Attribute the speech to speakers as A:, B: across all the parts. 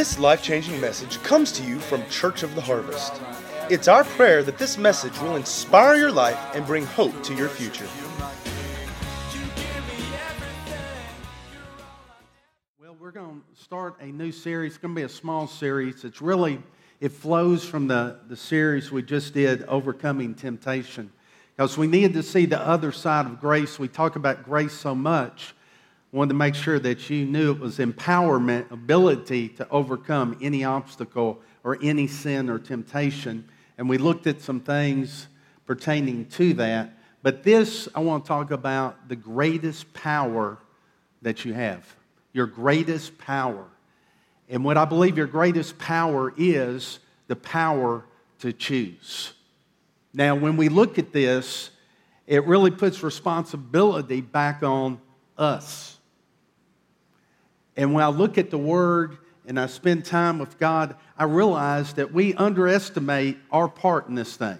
A: This life changing message comes to you from Church of the Harvest. It's our prayer that this message will inspire your life and bring hope to your future.
B: Well, we're going to start a new series. It's going to be a small series. It's really, it flows from the, the series we just did, Overcoming Temptation. Because we needed to see the other side of grace. We talk about grace so much. Wanted to make sure that you knew it was empowerment, ability to overcome any obstacle or any sin or temptation. And we looked at some things pertaining to that. But this, I want to talk about the greatest power that you have. Your greatest power. And what I believe your greatest power is the power to choose. Now, when we look at this, it really puts responsibility back on us. And when I look at the Word and I spend time with God, I realize that we underestimate our part in this thing.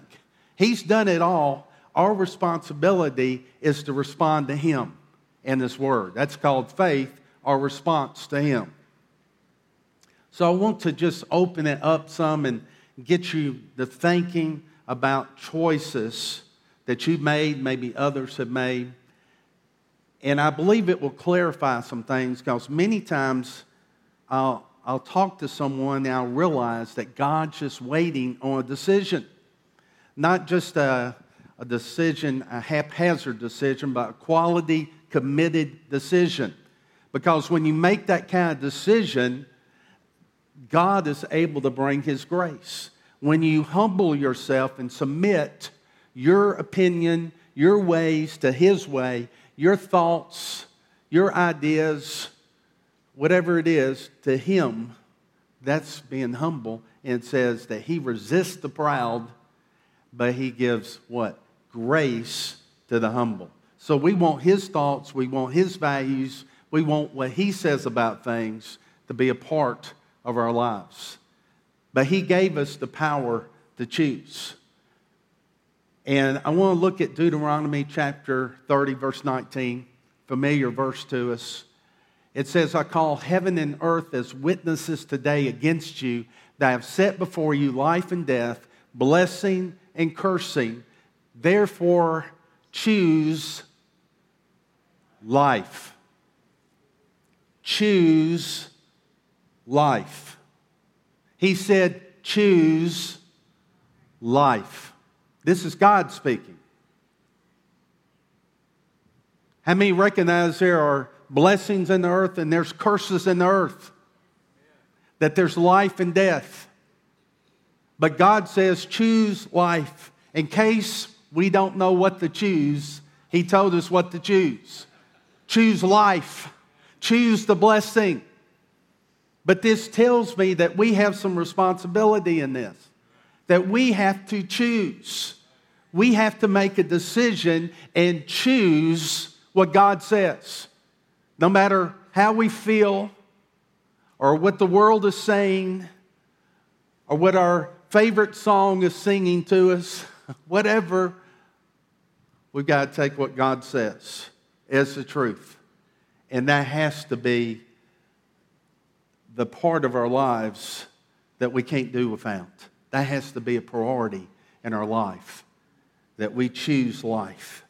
B: He's done it all. Our responsibility is to respond to Him and His Word. That's called faith, our response to Him. So I want to just open it up some and get you the thinking about choices that you've made, maybe others have made. And I believe it will clarify some things because many times I'll, I'll talk to someone and I'll realize that God's just waiting on a decision. Not just a, a decision, a haphazard decision, but a quality, committed decision. Because when you make that kind of decision, God is able to bring His grace when you humble yourself and submit your opinion, your ways to His way, your thoughts, your ideas, whatever it is, to Him, that's being humble. And says that He resists the proud, but He gives what? Grace to the humble. So we want His thoughts, we want His values, we want what He says about things to be a part of our lives. But He gave us the power to choose. And I want to look at Deuteronomy chapter 30, verse 19, familiar verse to us. It says, I call heaven and earth as witnesses today against you that I have set before you life and death, blessing and cursing. Therefore, choose life. Choose life. He said, choose life. This is God speaking. How many recognize there are blessings in the earth and there's curses in the earth? That there's life and death. But God says, choose life. In case we don't know what to choose, He told us what to choose. Choose life, choose the blessing. But this tells me that we have some responsibility in this, that we have to choose. We have to make a decision and choose what God says. No matter how we feel, or what the world is saying, or what our favorite song is singing to us, whatever, we've got to take what God says as the truth. And that has to be the part of our lives that we can't do without. That has to be a priority in our life, that we choose life.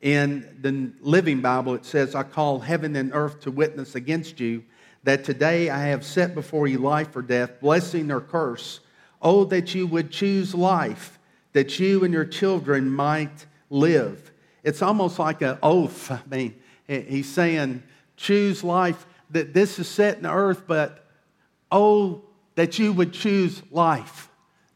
B: In the Living Bible, it says, I call heaven and earth to witness against you that today I have set before you life or death, blessing or curse. Oh, that you would choose life, that you and your children might live. It's almost like an oath. I mean, he's saying, choose life that this is set in the earth, but oh, that you would choose life.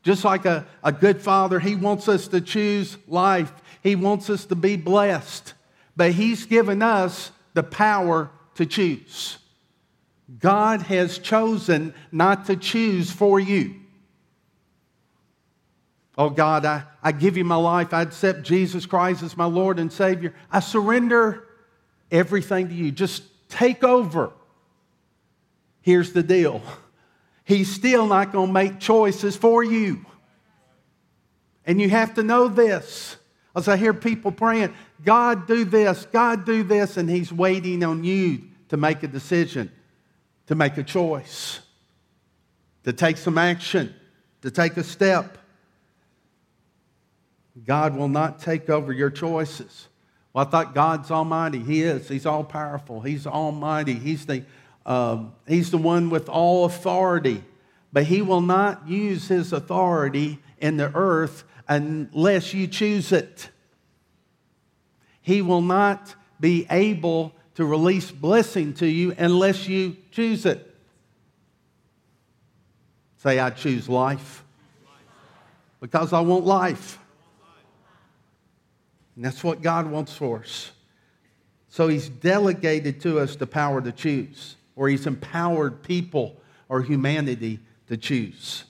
B: Just like a, a good father, he wants us to choose life. He wants us to be blessed. But he's given us the power to choose. God has chosen not to choose for you. Oh God, I, I give you my life. I accept Jesus Christ as my Lord and Savior. I surrender everything to you. Just take over. Here's the deal He's still not going to make choices for you. And you have to know this. As I hear people praying, God do this, God do this, and He's waiting on you to make a decision, to make a choice. to take some action, to take a step. God will not take over your choices. Well, I thought God's almighty. He is. He's all powerful. He's almighty. He's the, uh, he's the one with all authority. But He will not use His authority in the earth unless you choose it. He will not be able to release blessing to you unless you choose it. Say, I choose life because I want life. And that's what God wants for us. So He's delegated to us the power to choose, or He's empowered people or humanity to choose.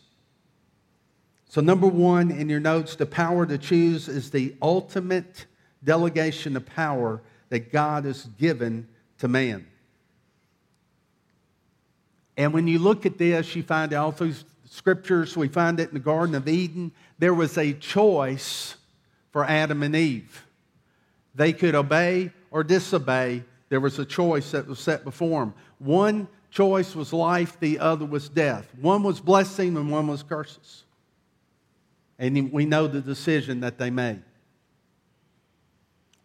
B: So, number one in your notes, the power to choose is the ultimate delegation of power that God has given to man. And when you look at this, you find all through scriptures, we find it in the Garden of Eden, there was a choice for Adam and Eve. They could obey or disobey. There was a choice that was set before them. One choice was life, the other was death. One was blessing and one was curses. And we know the decision that they made.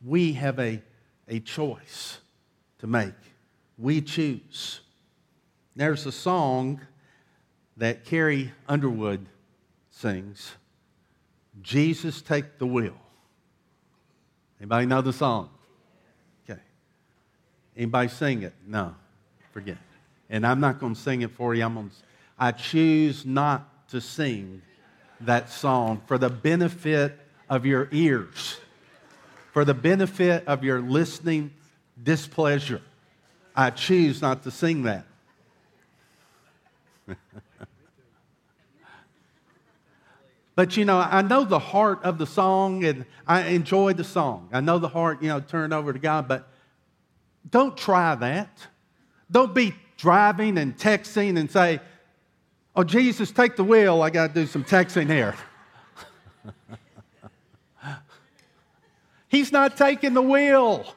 B: We have a, a choice to make. We choose. There's a song that Carrie Underwood sings Jesus, take the wheel. Anybody know the song? Okay. Anybody sing it? No. Forget. And I'm not going to sing it for you. I'm going to, I choose not to sing that song for the benefit of your ears, for the benefit of your listening displeasure. I choose not to sing that. but you know, I know the heart of the song and I enjoy the song. I know the heart, you know, turn over to God, but don't try that. Don't be driving and texting and say, Oh, Jesus, take the wheel. I got to do some texting here. He's not taking the wheel.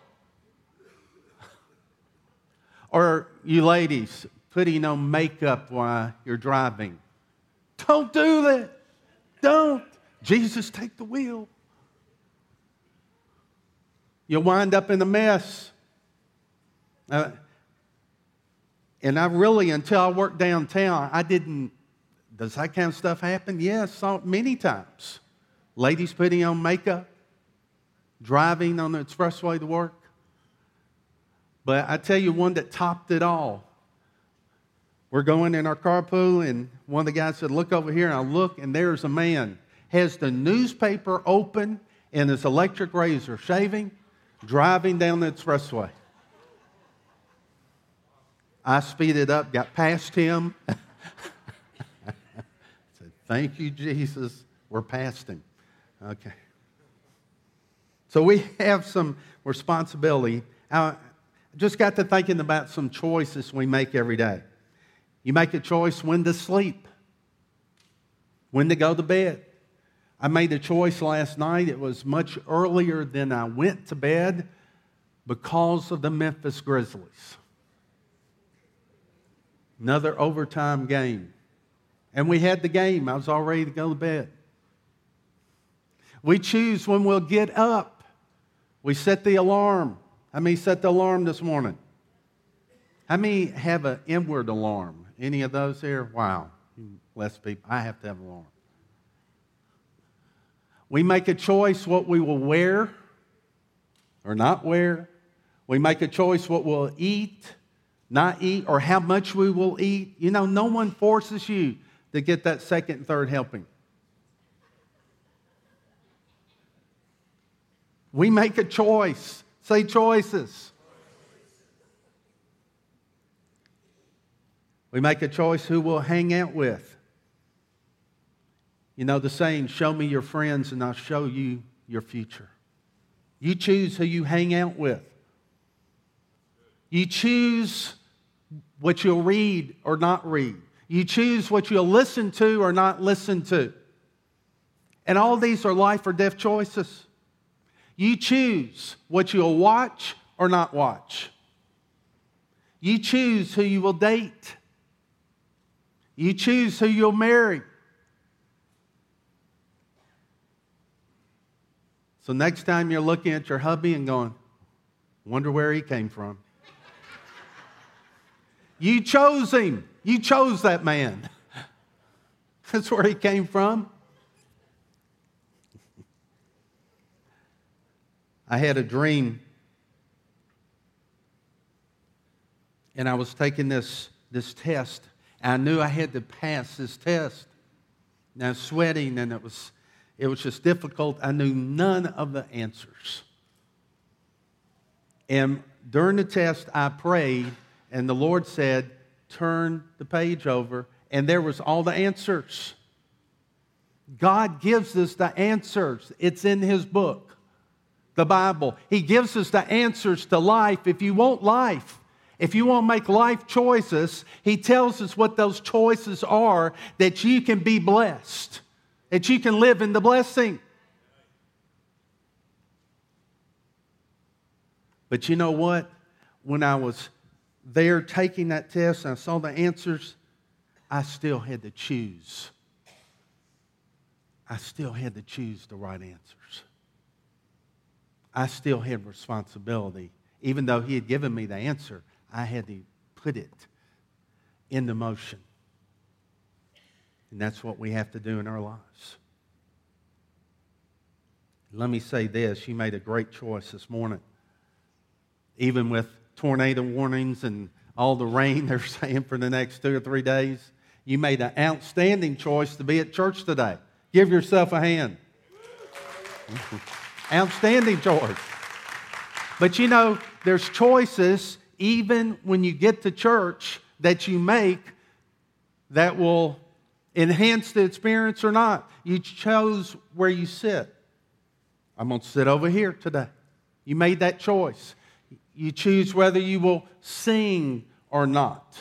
B: Or you ladies putting on makeup while you're driving. Don't do that. Don't. Jesus, take the wheel. You'll wind up in a mess. Uh, and I really, until I worked downtown, I didn't. Does that kind of stuff happen? Yes, many times. Ladies putting on makeup, driving on the expressway to work. But I tell you one that topped it all. We're going in our carpool, and one of the guys said, Look over here. And I look, and there's a man, has the newspaper open and his electric razor shaving, driving down the expressway. I speeded up, got past him. said, Thank you, Jesus. We're past him. Okay. So we have some responsibility. I just got to thinking about some choices we make every day. You make a choice when to sleep, when to go to bed. I made a choice last night. It was much earlier than I went to bed because of the Memphis Grizzlies. Another overtime game. And we had the game. I was all ready to go to bed. We choose when we'll get up. We set the alarm. How many set the alarm this morning? How many have an inward alarm? Any of those here? Wow, less people. I have to have an alarm. We make a choice what we will wear or not wear. We make a choice what we'll eat, not eat, or how much we will eat. You know, no one forces you to get that second and third helping. We make a choice. Say choices. We make a choice who we'll hang out with. You know the saying, show me your friends and I'll show you your future. You choose who you hang out with. You choose what you'll read or not read. You choose what you'll listen to or not listen to. And all these are life or death choices. You choose what you'll watch or not watch. You choose who you will date. You choose who you'll marry. So next time you're looking at your hubby and going, wonder where he came from. You chose him. You chose that man. That's where he came from. I had a dream, and I was taking this, this test. I knew I had to pass this test. And I was sweating, and it was, it was just difficult. I knew none of the answers. And during the test, I prayed, and the Lord said, Turn the page over, and there was all the answers. God gives us the answers. It's in His book, the Bible. He gives us the answers to life. If you want life, if you want to make life choices, He tells us what those choices are that you can be blessed, that you can live in the blessing. But you know what? When I was there taking that test and I saw the answers, I still had to choose. I still had to choose the right answers. I still had responsibility. Even though he had given me the answer, I had to put it into motion. And that's what we have to do in our lives. Let me say this you made a great choice this morning. Even with tornado warnings and all the rain they're saying for the next two or three days, you made an outstanding choice to be at church today. Give yourself a hand. outstanding choice. But you know, there's choices even when you get to church that you make that will enhance the experience or not. You chose where you sit. I'm going to sit over here today. You made that choice. You choose whether you will sing or not.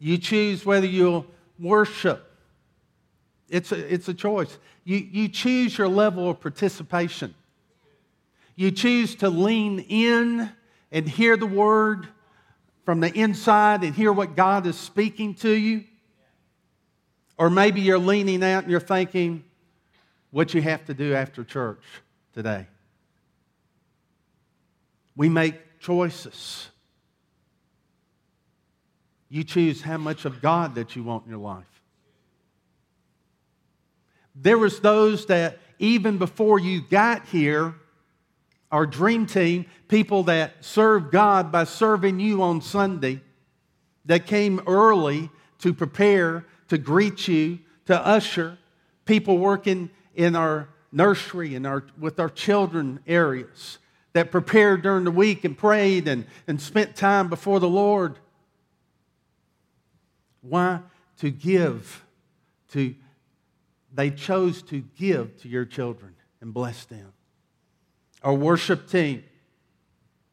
B: You choose whether you'll worship. It's a, it's a choice. You, you choose your level of participation. You choose to lean in and hear the word from the inside and hear what God is speaking to you. Or maybe you're leaning out and you're thinking what you have to do after church today. We make choices. You choose how much of God that you want in your life. There was those that even before you got here, our dream team, people that served God by serving you on Sunday, that came early to prepare, to greet you, to usher, people working in our nursery and our, with our children areas that prepared during the week and prayed and, and spent time before the Lord. Why? To give. To, they chose to give to your children and bless them. Our worship team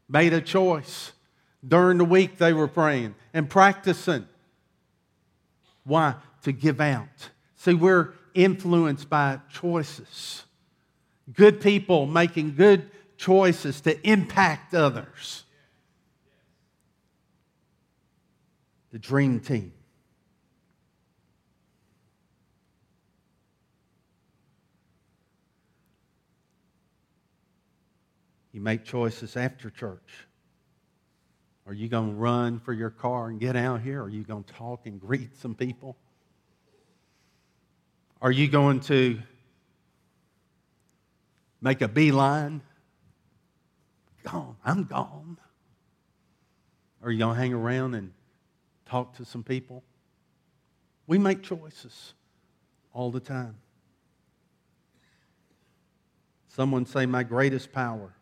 B: made a choice. During the week, they were praying and practicing. Why? To give out. See, we're influenced by choices. Good people making good choices to impact others. The dream team. You make choices after church. Are you going to run for your car and get out here? Are you going to talk and greet some people? Are you going to make a beeline? Gone. I'm gone. Are you going to hang around and talk to some people? We make choices all the time. Someone say, My greatest power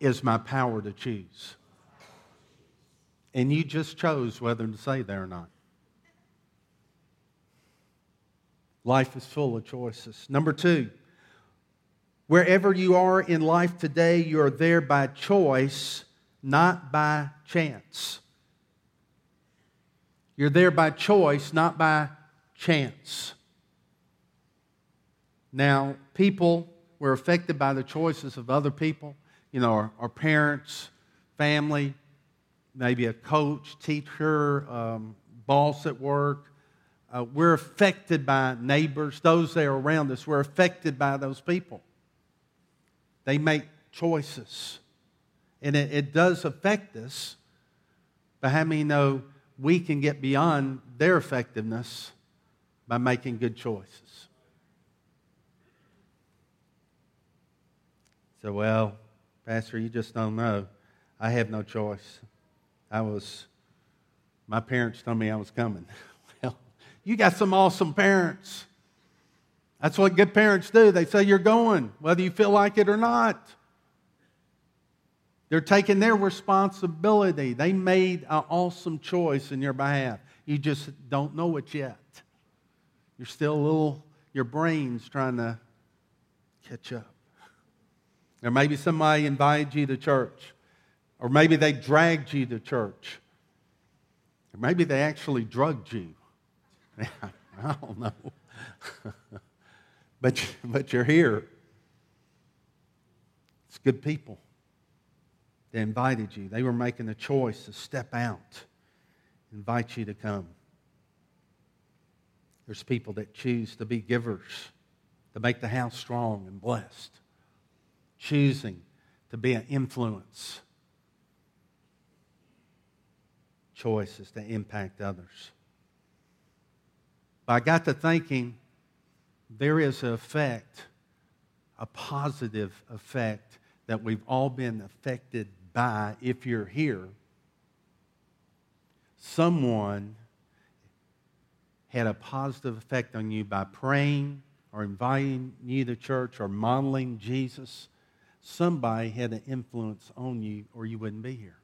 B: is my power to choose. And you just chose whether to say that or not. Life is full of choices. Number two, wherever you are in life today, you are there by choice, not by chance. You're there by choice, not by chance. Now, people were affected by the choices of other people you know, our, our parents, family, maybe a coach, teacher, um, boss at work. Uh, we're affected by neighbors, those that are around us. We're affected by those people. They make choices. And it, it does affect us. But how many know we can get beyond their effectiveness by making good choices? So, well, Pastor, you just don't know. I have no choice. I was, my parents told me I was coming. well, you got some awesome parents. That's what good parents do. They say you're going, whether you feel like it or not. They're taking their responsibility. They made an awesome choice in your behalf. You just don't know it yet. You're still a little, your brain's trying to catch up. Or maybe somebody invited you to church. Or maybe they dragged you to church. Or maybe they actually drugged you. I don't know. but, but you're here. It's good people. They invited you. They were making a choice to step out, invite you to come. There's people that choose to be givers, to make the house strong and blessed, choosing to be an influence, choices to impact others. But I got to thinking there is an effect, a positive effect, that we've all been affected by, if you're here, someone had a positive effect on you by praying or inviting you to church or modeling Jesus. Somebody had an influence on you, or you wouldn't be here.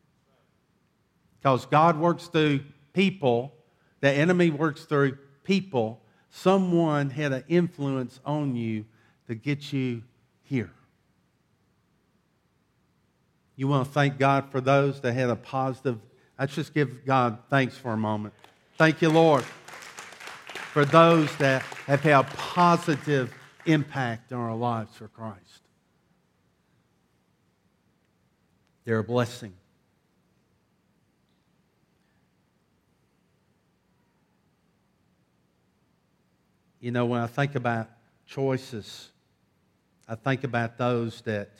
B: Because God works through people, the enemy works through people. Someone had an influence on you to get you here. You want to thank God for those that had a positive. Let's just give God thanks for a moment. Thank you, Lord, for those that have had a positive impact on our lives for Christ. They're a blessing. You know, when I think about choices, I think about those that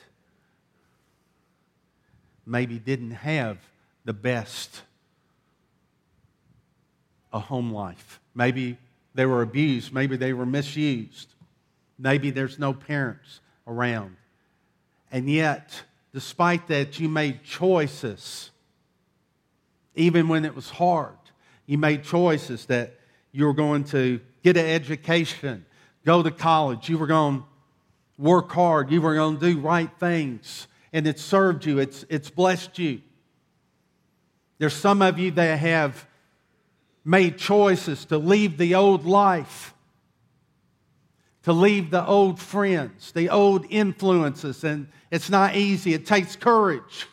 B: maybe didn't have the best a home life. Maybe they were abused. Maybe they were misused. Maybe there's no parents around. And yet, despite that, you made choices. Even when it was hard, you made choices that you were going to get an education, go to college, you were going to work hard, you were going to do right things and it served you, it's, it's blessed you. There's some of you that have made choices to leave the old life, to leave the old friends, the old influences, and it's not easy. It takes courage.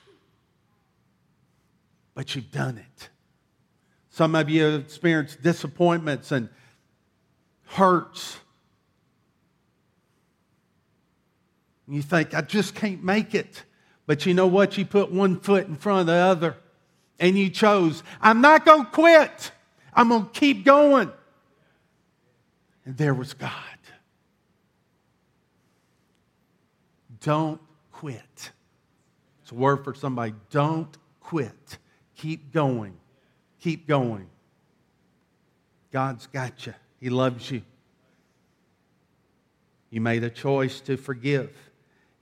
B: But you've done it. Some of you have experienced disappointments and hurts. You think, I just can't make it. But you know what? You put one foot in front of the other and you chose, I'm not going to quit. I'm going to keep going. And there was God. Don't quit. It's a word for somebody. Don't quit. Keep going. Keep going. God's got you, He loves you. You made a choice to forgive.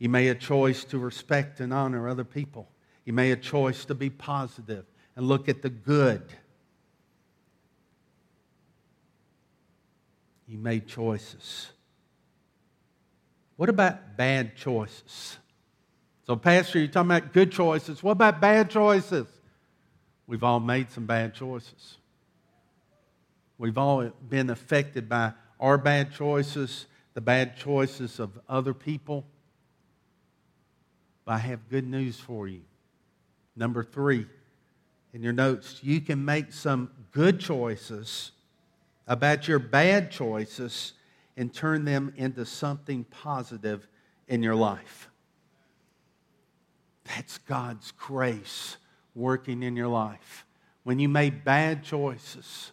B: You made a choice to respect and honor other people. You made a choice to be positive and look at the good. You made choices. What about bad choices? So, Pastor, you're talking about good choices. What about bad choices? We've all made some bad choices. We've all been affected by our bad choices, the bad choices of other people. But I have good news for you. Number three, in your notes, you can make some good choices about your bad choices and turn them into something positive in your life. That's God's grace working in your life. When you made bad choices,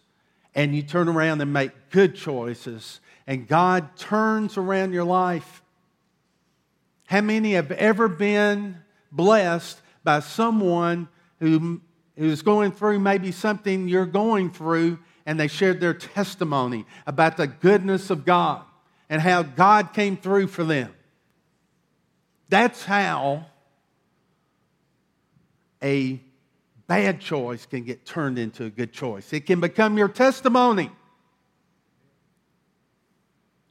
B: and you turn around and make good choices, and God turns around your life. How many have ever been blessed by someone who, who's going through maybe something you're going through, and they shared their testimony about the goodness of God and how God came through for them? That's how a bad choice can get turned into a good choice. It can become your testimony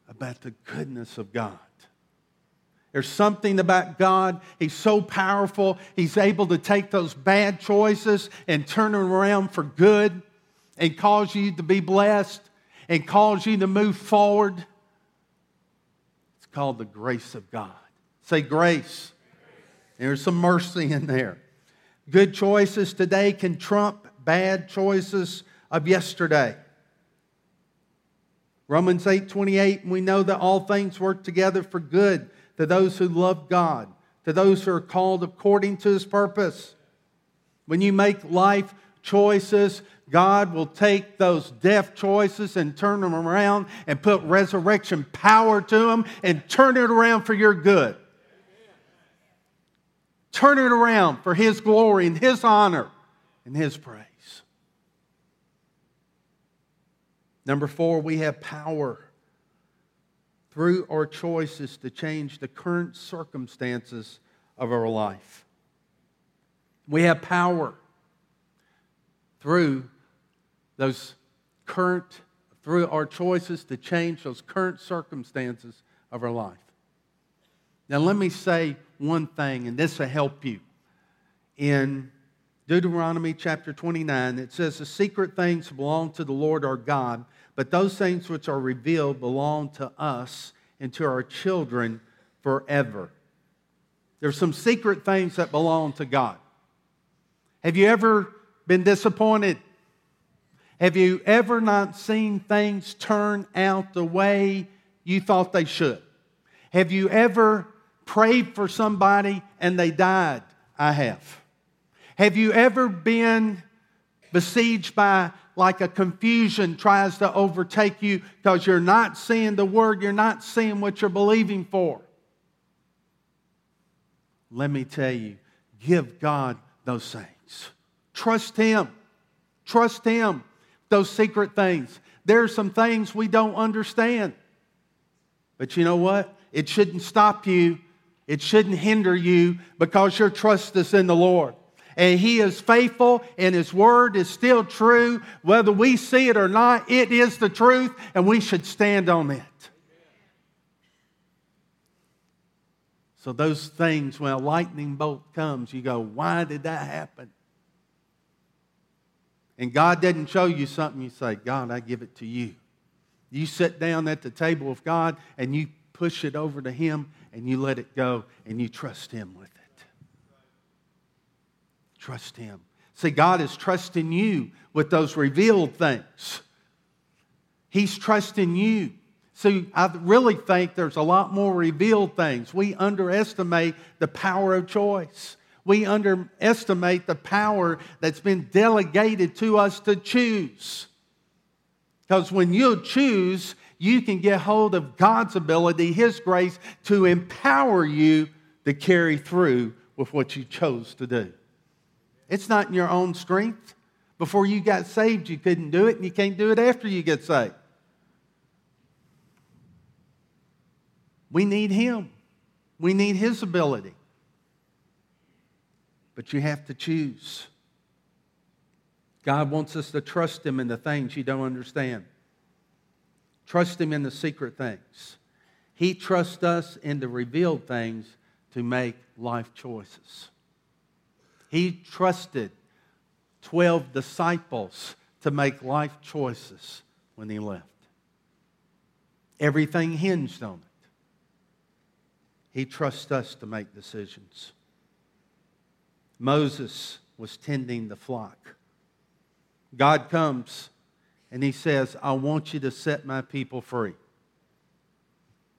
B: about the goodness of God. There's something about God. He's so powerful. He's able to take those bad choices and turn them around for good and cause you to be blessed and cause you to move forward. It's called the grace of God. Say grace. There's some mercy in there. Good choices today can trump bad choices of yesterday. Romans 8 28, we know that all things work together for good to those who love God, to those who are called according to his purpose. When you make life choices, God will take those death choices and turn them around and put resurrection power to them and turn it around for your good. Turn it around for His glory and His honor and His praise. Number four, we have power through our choices to change the current circumstances of our life. We have power through those current, through our choices to change those current circumstances of our life. Now, let me say one thing, and this will help you. In Deuteronomy chapter 29, it says, The secret things belong to the Lord our God, but those things which are revealed belong to us and to our children forever. There's some secret things that belong to God. Have you ever been disappointed? Have you ever not seen things turn out the way you thought they should? Have you ever prayed for somebody and they died? I have. Have you ever been besieged by like a confusion tries to overtake you because you're not seeing the word, you're not seeing what you're believing for? Let me tell you, give God those things. Trust Him. Trust Him. Those secret things. There are some things we don't understand. But you know what? It shouldn't stop you it shouldn't hinder you because your trust is in the Lord. And He is faithful and His word is still true. Whether we see it or not, it is the truth and we should stand on it. So, those things, when a lightning bolt comes, you go, why did that happen? And God didn't show you something, you say, God, I give it to you. You sit down at the table of God and you push it over to Him and you let it go and you trust Him with it. Trust Him. See, God is trusting you with those revealed things. He's trusting you. See, I really think there's a lot more revealed things. We underestimate the power of choice. We underestimate the power that's been delegated to us to choose. Because when you choose, you can get hold of God's ability, His grace to empower you to carry through with what you chose to do. It's not in your own strength. Before you got saved, you couldn't do it, and you can't do it after you get saved. We need Him, we need His ability. But you have to choose. God wants us to trust Him in the things you don't understand. Trust Him in the secret things. He trusts us in the revealed things to make life choices. He trusted 12 disciples to make life choices when He left. Everything hinged on it. He trusts us to make decisions. Moses was tending the flock. God comes and he says, I want you to set my people free.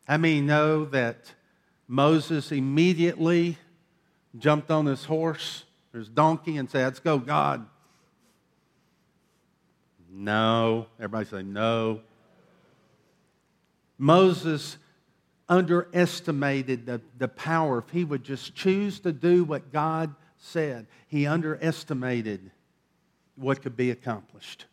B: I mean, know that Moses immediately jumped on his horse, his donkey, and said, Let's go, God. No. Everybody say no. Moses underestimated the, the power if he would just choose to do what God said. He underestimated what could be accomplished.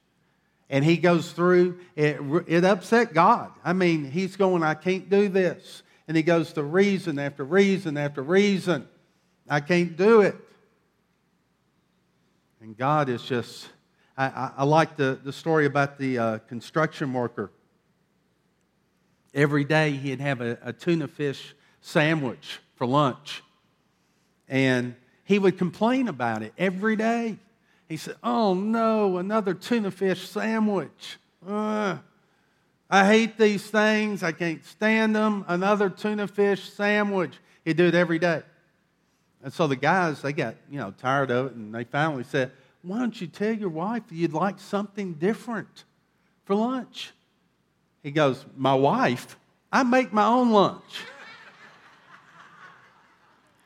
B: And he goes through, it, it upset God. I mean, he's going, I can't do this. And he goes to reason after reason after reason. I can't do it. And God is just, I, I, I like the, the story about the uh, construction worker every day he'd have a, a tuna fish sandwich for lunch. And he would complain about it every day. He said, Oh no, another tuna fish sandwich. Uh, I hate these things. I can't stand them. Another tuna fish sandwich. He'd do it every day. And so the guys, they got, you know, tired of it and they finally said, Why don't you tell your wife you'd like something different for lunch? He goes, My wife, I make my own lunch.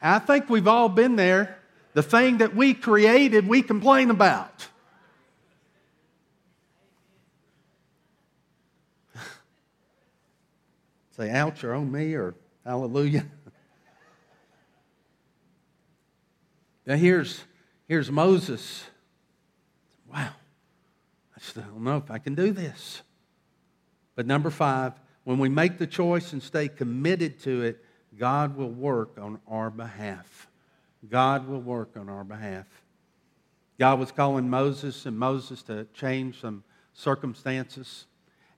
B: I think we've all been there. The thing that we created, we complain about. Say, ouch, or oh me, or hallelujah. now, here's, here's Moses. Wow, I still don't know if I can do this. But number five, when we make the choice and stay committed to it, God will work on our behalf. God will work on our behalf. God was calling Moses and Moses to change some circumstances.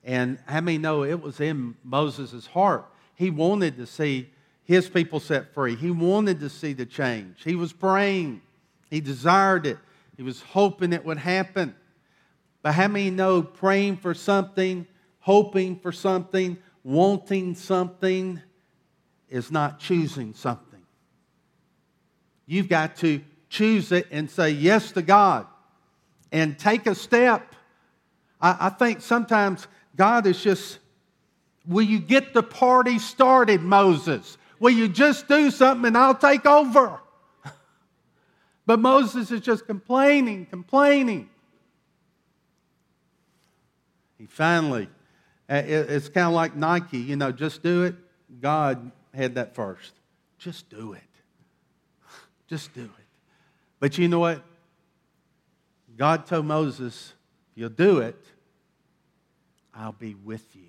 B: And how many know it was in Moses' heart? He wanted to see his people set free. He wanted to see the change. He was praying. He desired it. He was hoping it would happen. But how many know praying for something hoping for something, wanting something, is not choosing something. You've got to choose it and say yes to God and take a step. I, I think sometimes God is just, will you get the party started, Moses? Will you just do something and I'll take over? But Moses is just complaining, complaining. He finally uh, it's kind of like Nike, you know, just do it. God had that first. Just do it. Just do it. But you know what? God told Moses, if you'll do it, I'll be with you.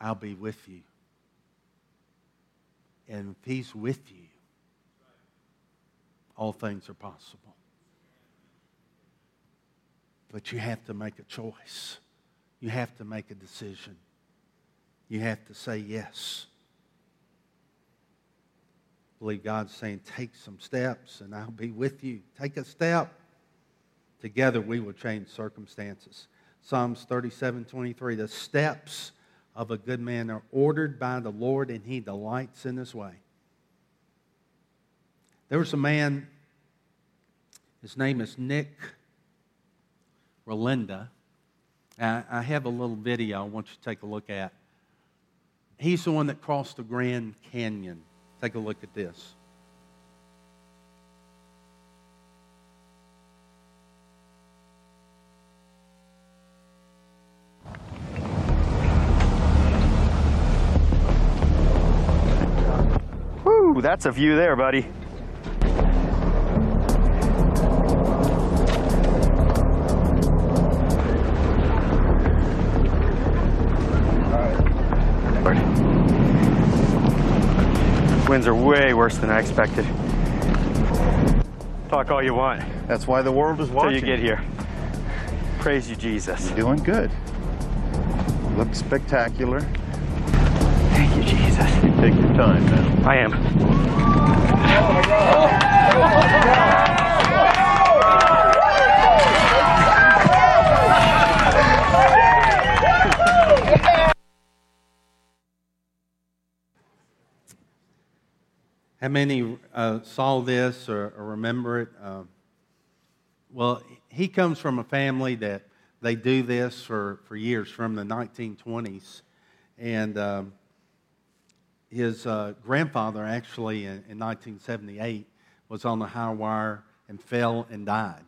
B: I'll be with you. And if He's with you, all things are possible. But you have to make a choice. You have to make a decision. You have to say yes. Believe God's saying, take some steps and I'll be with you. Take a step. Together we will change circumstances. Psalms 37 23. The steps of a good man are ordered by the Lord, and he delights in his way. There was a man, his name is Nick Wallenda. I have a little video I want you to take a look at. He's the one that crossed the Grand Canyon. Take a look at this.
C: Whoo, that's a view there, buddy. Winds are way worse than I expected. Talk all you want.
D: That's why the world is watching.
C: Until you get here. Praise you, Jesus.
D: You're doing good. You look spectacular.
C: Thank you, Jesus.
D: You take your time, man.
C: I am.
B: Oh, How many uh, saw this or, or remember it? Uh, well, he comes from a family that they do this for, for years, from the 1920s. And um, his uh, grandfather, actually, in, in 1978, was on the high wire and fell and died.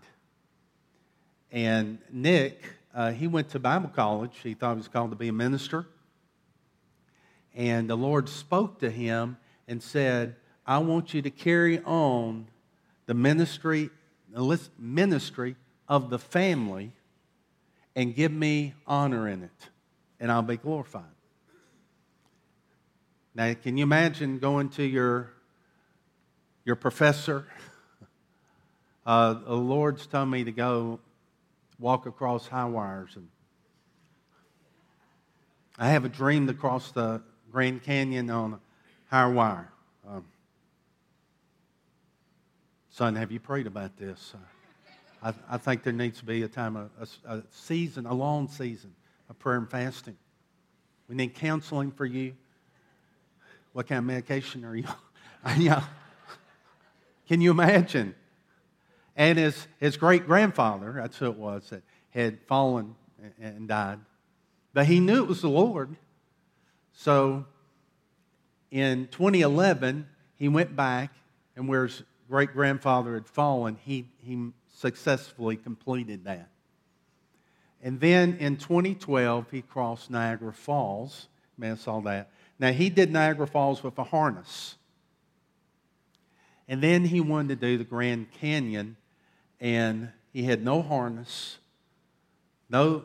B: And Nick, uh, he went to Bible college. He thought he was called to be a minister. And the Lord spoke to him and said, I want you to carry on the ministry, the ministry of the family and give me honor in it, and I'll be glorified. Now, can you imagine going to your, your professor? Uh, the Lord's told me to go walk across high wires. And I have a dream to cross the Grand Canyon on a high wire. Um, son, have you prayed about this? I, I, think there needs to be a time, a, a, a season, a long season of prayer and fasting. We need counseling for you. What kind of medication are you? yeah. Can you imagine? And his, his great grandfather, that's who it was, that had fallen and died. But he knew it was the Lord. So in 2011, he went back, and where his great grandfather had fallen, he, he successfully completed that. And then in 2012, he crossed Niagara Falls. Man, saw that. Now, he did Niagara Falls with a harness. And then he wanted to do the Grand Canyon, and he had no harness, no,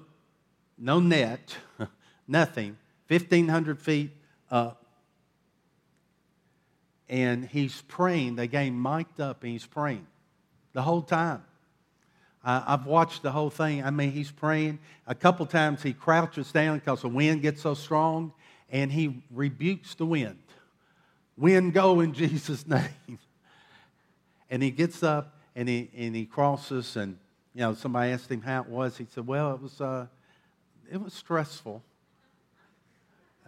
B: no net, nothing, 1,500 feet up. And he's praying. They got him mic'd up, and he's praying the whole time. I've watched the whole thing. I mean, he's praying. A couple times he crouches down because the wind gets so strong, and he rebukes the wind. Wind, go in Jesus' name. And he gets up and he, and he crosses, and you know, somebody asked him how it was. He said, Well, it was, uh, it was stressful.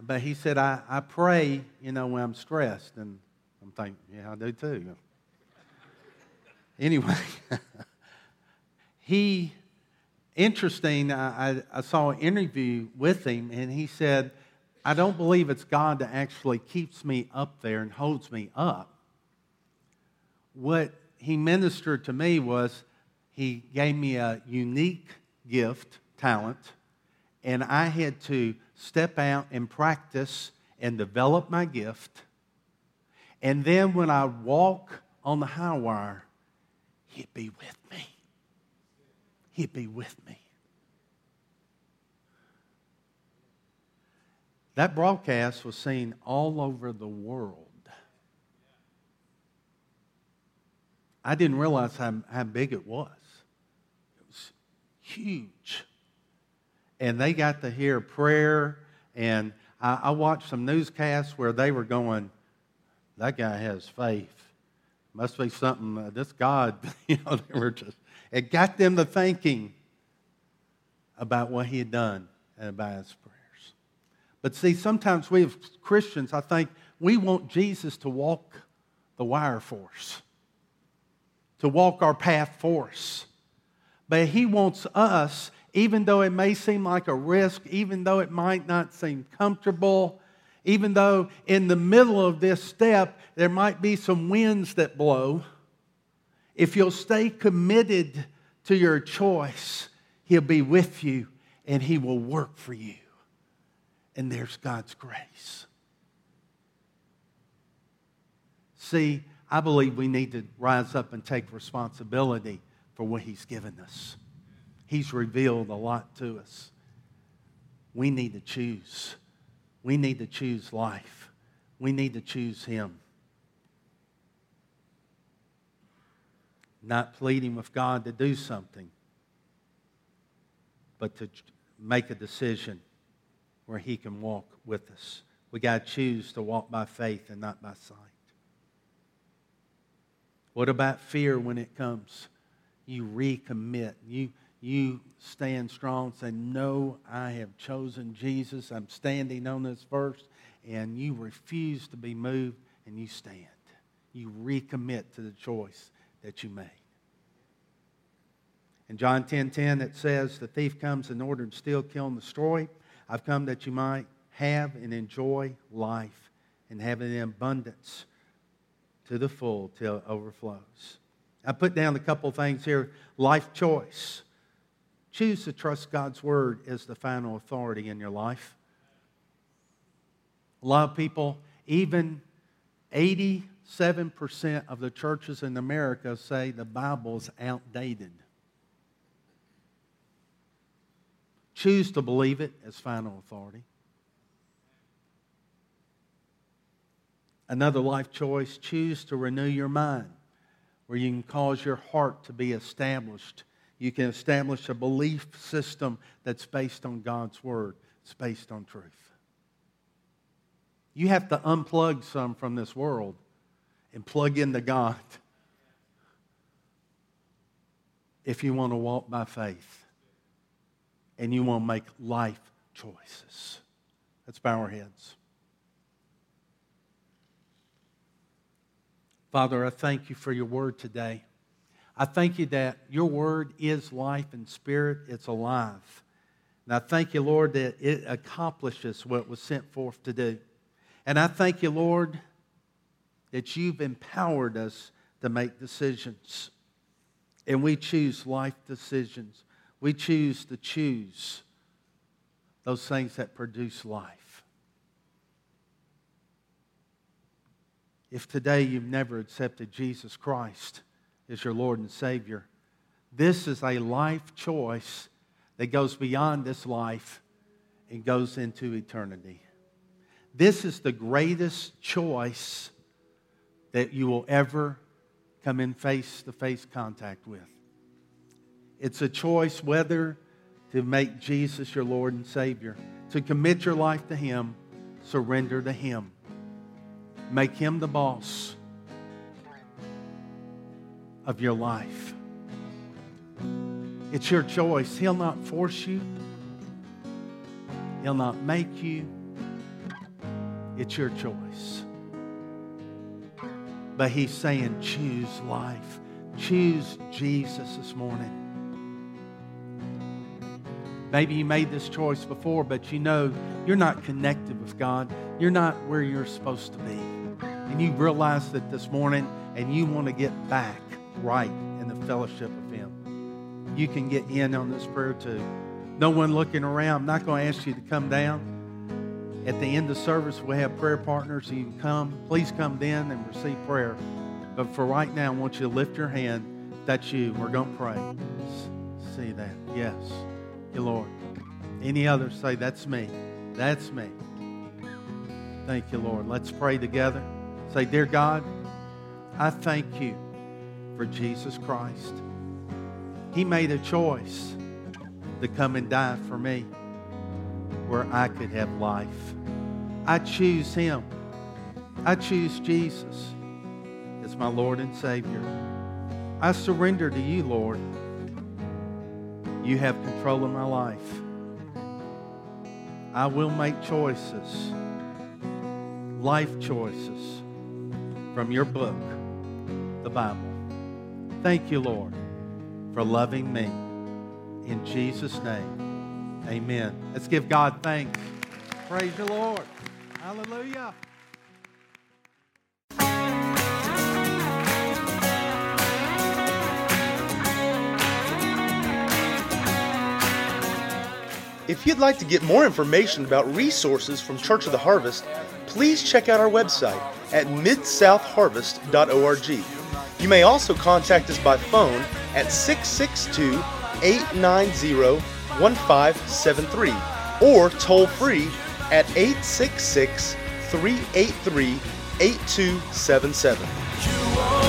B: But he said, I, I pray, you know, when I'm stressed. And I'm thinking, Yeah, I do too. anyway. he, interesting, I, I saw an interview with him, and he said, I don't believe it's God that actually keeps me up there and holds me up. What he ministered to me was he gave me a unique gift, talent, and I had to step out and practice and develop my gift. And then when I walk on the high wire, he'd be with me. He'd be with me. That broadcast was seen all over the world. I didn't realize how, how big it was. It was huge. And they got to hear prayer. And I, I watched some newscasts where they were going, that guy has faith. Must be something, uh, this God, you know, they were just it got them to thinking about what he had done and about his prayers. But see, sometimes we as Christians, I think, we want Jesus to walk the wire for us, to walk our path for us. But he wants us, even though it may seem like a risk, even though it might not seem comfortable, even though in the middle of this step there might be some winds that blow if you'll stay committed to your choice, He'll be with you and He will work for you. And there's God's grace. See, I believe we need to rise up and take responsibility for what He's given us. He's revealed a lot to us. We need to choose. We need to choose life. We need to choose Him. not pleading with God to do something, but to make a decision where He can walk with us. We got to choose to walk by faith and not by sight. What about fear when it comes? You recommit. You, you stand strong, say, No, I have chosen Jesus. I'm standing on this verse. And you refuse to be moved and you stand. You recommit to the choice that you made. In John 10 10, it says, The thief comes in order to steal, kill, and destroy. I've come that you might have and enjoy life and have in abundance to the full till it overflows. I put down a couple things here life choice. Choose to trust God's word as the final authority in your life. A lot of people, even 87% of the churches in America say the Bible is outdated. Choose to believe it as final authority. Another life choice choose to renew your mind, where you can cause your heart to be established. You can establish a belief system that's based on God's Word, it's based on truth. You have to unplug some from this world and plug into God if you want to walk by faith and you want to make life choices. Let's bow our heads. Father, I thank you for your word today. I thank you that your word is life and spirit, it's alive. And I thank you, Lord, that it accomplishes what was sent forth to do. And I thank you, Lord, that you've empowered us to make decisions. And we choose life decisions. We choose to choose those things that produce life. If today you've never accepted Jesus Christ as your Lord and Savior, this is a life choice that goes beyond this life and goes into eternity. This is the greatest choice that you will ever come in face to face contact with. It's a choice whether to make Jesus your Lord and Savior, to commit your life to Him, surrender to Him, make Him the boss of your life. It's your choice. He'll not force you, He'll not make you. It's your choice. But He's saying, choose life. Choose Jesus this morning. Maybe you made this choice before, but you know you're not connected with God. You're not where you're supposed to be. And you realize that this morning and you want to get back right in the fellowship of Him. You can get in on this prayer too. No one looking around. I'm not going to ask you to come down. At the end of service, we have prayer partners. You can come. Please come then and receive prayer. But for right now, I want you to lift your hand. That's you. We're going to pray. See that? Yes. You, Lord. Any others say, That's me. That's me. Thank you, Lord. Let's pray together. Say, Dear God, I thank you for Jesus Christ. He made a choice to come and die for me where I could have life. I choose Him. I choose Jesus as my Lord and Savior. I surrender to you, Lord. You have control of my life. I will make choices, life choices from your book, the Bible. Thank you, Lord, for loving me. In Jesus' name, amen. Let's give God thanks. Praise the Lord. Hallelujah.
A: If you'd like to get more information about resources from Church of the Harvest, please check out our website at midsouthharvest.org. You may also contact us by phone at 662 890 1573 or toll free at 866 383 8277.